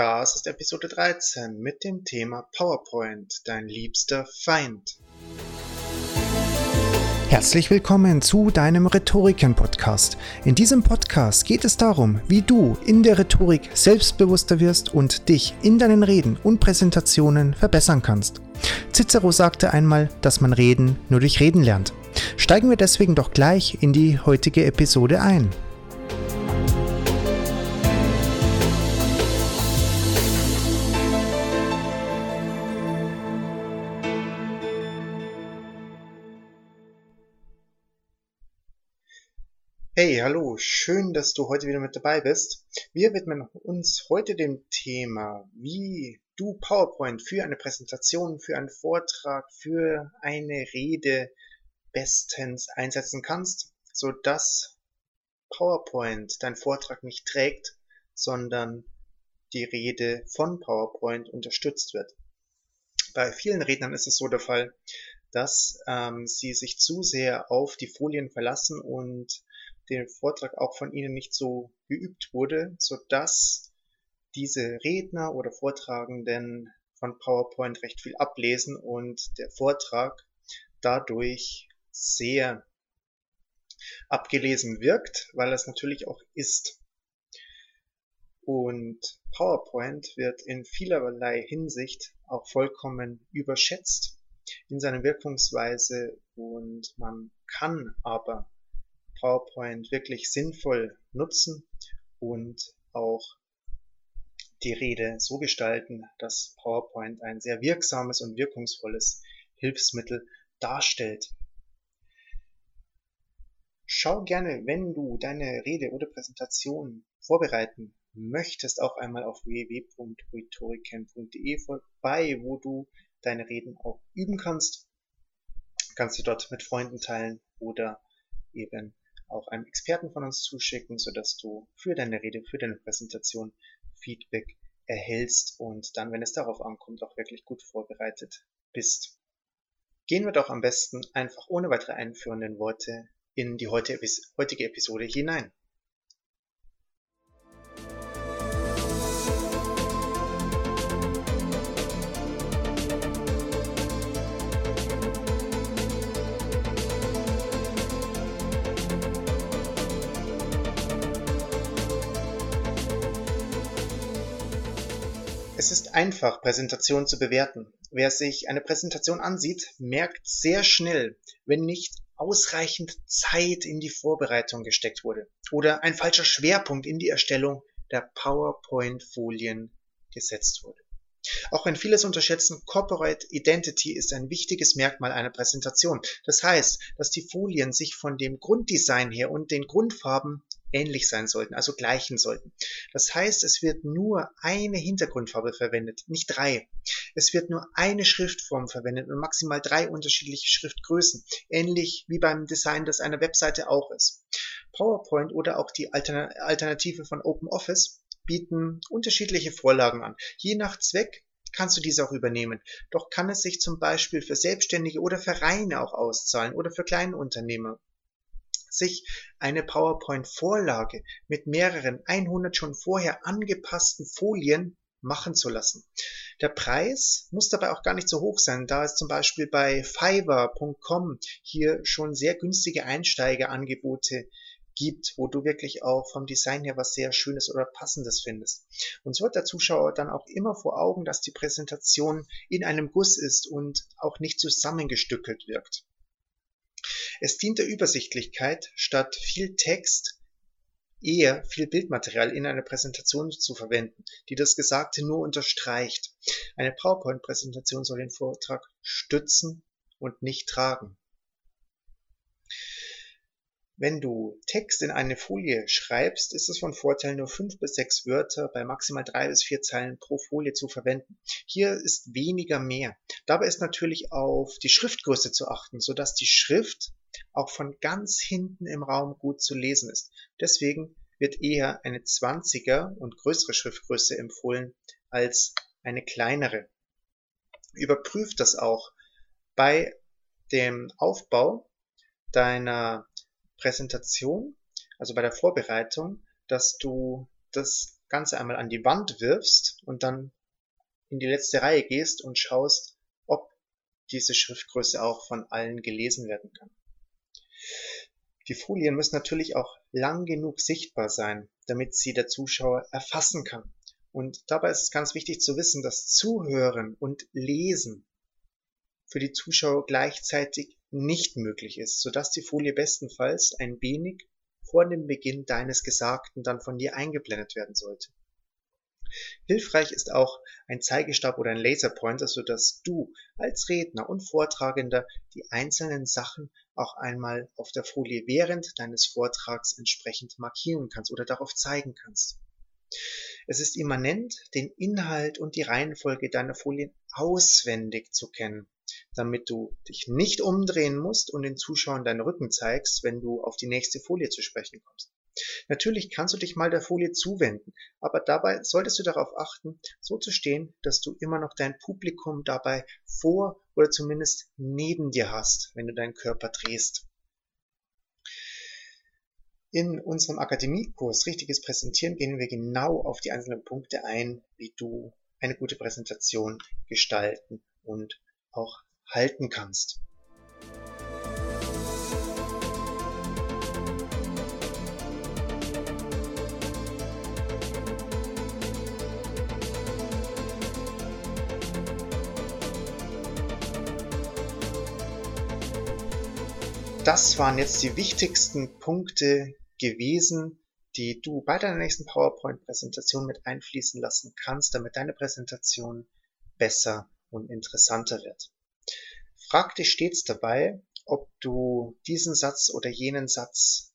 Das ist Episode 13 mit dem Thema PowerPoint, dein liebster Feind. Herzlich willkommen zu deinem Rhetoriken-Podcast. In diesem Podcast geht es darum, wie du in der Rhetorik selbstbewusster wirst und dich in deinen Reden und Präsentationen verbessern kannst. Cicero sagte einmal, dass man Reden nur durch Reden lernt. Steigen wir deswegen doch gleich in die heutige Episode ein. Hey, hallo, schön, dass du heute wieder mit dabei bist. Wir widmen uns heute dem Thema, wie du PowerPoint für eine Präsentation, für einen Vortrag, für eine Rede bestens einsetzen kannst, so dass PowerPoint dein Vortrag nicht trägt, sondern die Rede von PowerPoint unterstützt wird. Bei vielen Rednern ist es so der Fall, dass ähm, sie sich zu sehr auf die Folien verlassen und der Vortrag auch von Ihnen nicht so geübt wurde, so dass diese Redner oder Vortragenden von PowerPoint recht viel ablesen und der Vortrag dadurch sehr abgelesen wirkt, weil es natürlich auch ist. Und PowerPoint wird in vielerlei Hinsicht auch vollkommen überschätzt in seiner Wirkungsweise und man kann aber PowerPoint wirklich sinnvoll nutzen und auch die Rede so gestalten, dass PowerPoint ein sehr wirksames und wirkungsvolles Hilfsmittel darstellt. Schau gerne, wenn du deine Rede oder Präsentation vorbereiten möchtest, auch einmal auf www.rhetoriken.de vorbei, wo du deine Reden auch üben kannst. Kannst du dort mit Freunden teilen oder eben auch einem Experten von uns zuschicken, sodass du für deine Rede, für deine Präsentation Feedback erhältst und dann, wenn es darauf ankommt, auch wirklich gut vorbereitet bist. Gehen wir doch am besten einfach ohne weitere einführenden Worte in die heutige Episode hinein. Es ist einfach, Präsentationen zu bewerten. Wer sich eine Präsentation ansieht, merkt sehr schnell, wenn nicht ausreichend Zeit in die Vorbereitung gesteckt wurde oder ein falscher Schwerpunkt in die Erstellung der PowerPoint-Folien gesetzt wurde. Auch wenn vieles unterschätzen, Corporate Identity ist ein wichtiges Merkmal einer Präsentation. Das heißt, dass die Folien sich von dem Grunddesign her und den Grundfarben ähnlich sein sollten, also gleichen sollten. Das heißt, es wird nur eine Hintergrundfarbe verwendet, nicht drei. Es wird nur eine Schriftform verwendet und maximal drei unterschiedliche Schriftgrößen, ähnlich wie beim Design das einer Webseite auch ist. PowerPoint oder auch die Alternative von OpenOffice bieten unterschiedliche Vorlagen an. Je nach Zweck kannst du diese auch übernehmen. Doch kann es sich zum Beispiel für Selbstständige oder Vereine auch auszahlen oder für kleine Unternehmer sich eine PowerPoint-Vorlage mit mehreren 100 schon vorher angepassten Folien machen zu lassen. Der Preis muss dabei auch gar nicht so hoch sein, da es zum Beispiel bei Fiverr.com hier schon sehr günstige Einsteigerangebote gibt, wo du wirklich auch vom Design her was sehr Schönes oder Passendes findest. Und so hat der Zuschauer dann auch immer vor Augen, dass die Präsentation in einem Guss ist und auch nicht zusammengestückelt wirkt. Es dient der Übersichtlichkeit, statt viel Text eher viel Bildmaterial in einer Präsentation zu verwenden, die das Gesagte nur unterstreicht. Eine PowerPoint-Präsentation soll den Vortrag stützen und nicht tragen. Wenn du Text in eine Folie schreibst, ist es von Vorteil, nur fünf bis sechs Wörter bei maximal drei bis vier Zeilen pro Folie zu verwenden. Hier ist weniger mehr. Dabei ist natürlich auf die Schriftgröße zu achten, sodass die Schrift auch von ganz hinten im Raum gut zu lesen ist. Deswegen wird eher eine 20er und größere Schriftgröße empfohlen als eine kleinere. Überprüf das auch bei dem Aufbau deiner Präsentation, also bei der Vorbereitung, dass du das Ganze einmal an die Wand wirfst und dann in die letzte Reihe gehst und schaust, ob diese Schriftgröße auch von allen gelesen werden kann. Die Folien müssen natürlich auch lang genug sichtbar sein, damit sie der Zuschauer erfassen kann. Und dabei ist es ganz wichtig zu wissen, dass Zuhören und Lesen für die Zuschauer gleichzeitig nicht möglich ist, sodass die Folie bestenfalls ein wenig vor dem Beginn deines Gesagten dann von dir eingeblendet werden sollte. Hilfreich ist auch ein Zeigestab oder ein Laserpointer, sodass du als Redner und Vortragender die einzelnen Sachen auch einmal auf der Folie während deines Vortrags entsprechend markieren kannst oder darauf zeigen kannst. Es ist immanent, den Inhalt und die Reihenfolge deiner Folien auswendig zu kennen, damit du dich nicht umdrehen musst und den Zuschauern deinen Rücken zeigst, wenn du auf die nächste Folie zu sprechen kommst. Natürlich kannst du dich mal der Folie zuwenden, aber dabei solltest du darauf achten, so zu stehen, dass du immer noch dein Publikum dabei vor oder zumindest neben dir hast, wenn du deinen Körper drehst. In unserem Akademiekurs Richtiges Präsentieren gehen wir genau auf die einzelnen Punkte ein, wie du eine gute Präsentation gestalten und auch halten kannst. Das waren jetzt die wichtigsten Punkte gewesen, die du bei deiner nächsten PowerPoint-Präsentation mit einfließen lassen kannst, damit deine Präsentation besser und interessanter wird. Frag dich stets dabei, ob du diesen Satz oder jenen Satz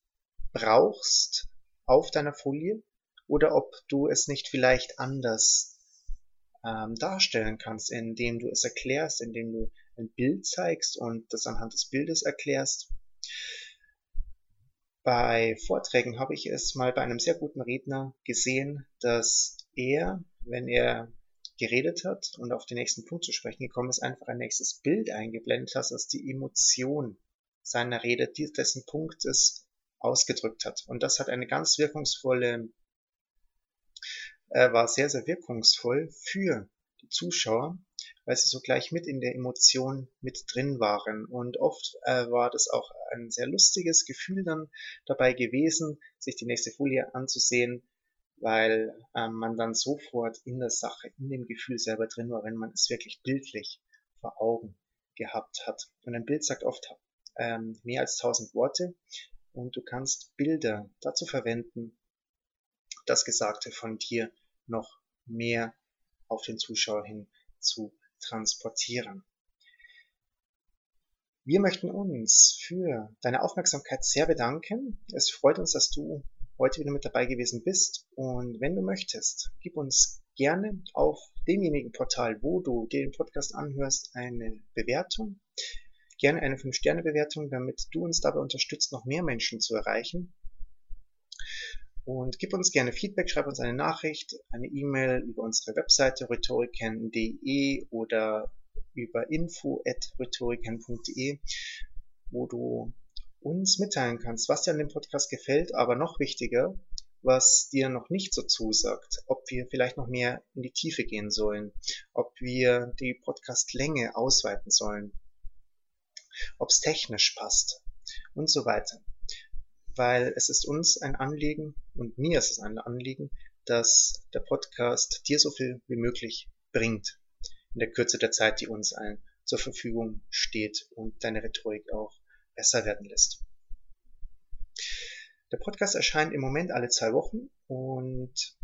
brauchst auf deiner Folie oder ob du es nicht vielleicht anders ähm, darstellen kannst, indem du es erklärst, indem du ein Bild zeigst und das anhand des Bildes erklärst. Bei Vorträgen habe ich es mal bei einem sehr guten Redner gesehen, dass er, wenn er geredet hat und auf den nächsten Punkt zu sprechen gekommen ist, einfach ein nächstes Bild eingeblendet hat, das die Emotion seiner Rede, dessen Punkt es ausgedrückt hat. Und das hat eine ganz wirkungsvolle, äh, war sehr, sehr wirkungsvoll für die Zuschauer, weil sie so gleich mit in der Emotion mit drin waren. Und oft äh, war das auch ein sehr lustiges Gefühl dann dabei gewesen, sich die nächste Folie anzusehen, weil äh, man dann sofort in der Sache, in dem Gefühl selber drin war, wenn man es wirklich bildlich vor Augen gehabt hat. Und ein Bild sagt oft ähm, mehr als tausend Worte und du kannst Bilder dazu verwenden, das Gesagte von dir noch mehr auf den Zuschauer hin zu transportieren. Wir möchten uns für deine Aufmerksamkeit sehr bedanken. Es freut uns, dass du heute wieder mit dabei gewesen bist. Und wenn du möchtest, gib uns gerne auf demjenigen Portal, wo du den Podcast anhörst, eine Bewertung. Gerne eine 5-Sterne-Bewertung, damit du uns dabei unterstützt, noch mehr Menschen zu erreichen. Und gib uns gerne Feedback, schreib uns eine Nachricht, eine E-Mail über unsere Webseite rhetoriken.de oder über info.rhetoriken.de, wo du uns mitteilen kannst, was dir an dem Podcast gefällt, aber noch wichtiger, was dir noch nicht so zusagt, ob wir vielleicht noch mehr in die Tiefe gehen sollen, ob wir die Podcastlänge ausweiten sollen, ob es technisch passt und so weiter weil es ist uns ein Anliegen und mir ist es ein Anliegen, dass der Podcast dir so viel wie möglich bringt in der Kürze der Zeit, die uns allen zur Verfügung steht und deine Rhetorik auch besser werden lässt. Der Podcast erscheint im Moment alle zwei Wochen und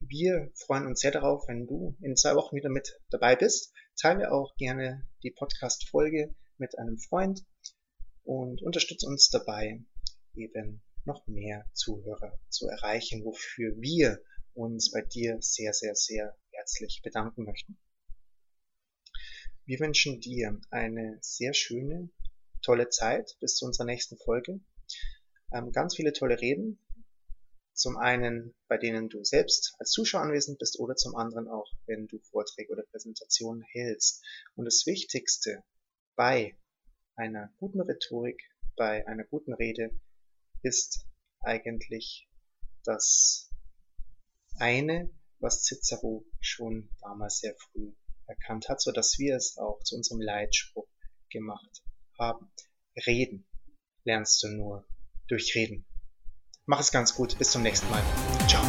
wir freuen uns sehr darauf, wenn du in zwei Wochen wieder mit dabei bist. Teile auch gerne die Podcast-Folge mit einem Freund und unterstütze uns dabei, eben noch mehr Zuhörer zu erreichen, wofür wir uns bei dir sehr, sehr, sehr herzlich bedanken möchten. Wir wünschen dir eine sehr schöne, tolle Zeit bis zu unserer nächsten Folge. Ähm, ganz viele tolle Reden. Zum einen, bei denen du selbst als Zuschauer anwesend bist oder zum anderen auch, wenn du Vorträge oder Präsentationen hältst. Und das Wichtigste bei einer guten Rhetorik, bei einer guten Rede ist eigentlich das eine, was Cicero schon damals sehr früh erkannt hat, so dass wir es auch zu unserem Leitspruch gemacht haben. Reden lernst du nur durch Reden. Mach es ganz gut. Bis zum nächsten Mal. Ciao.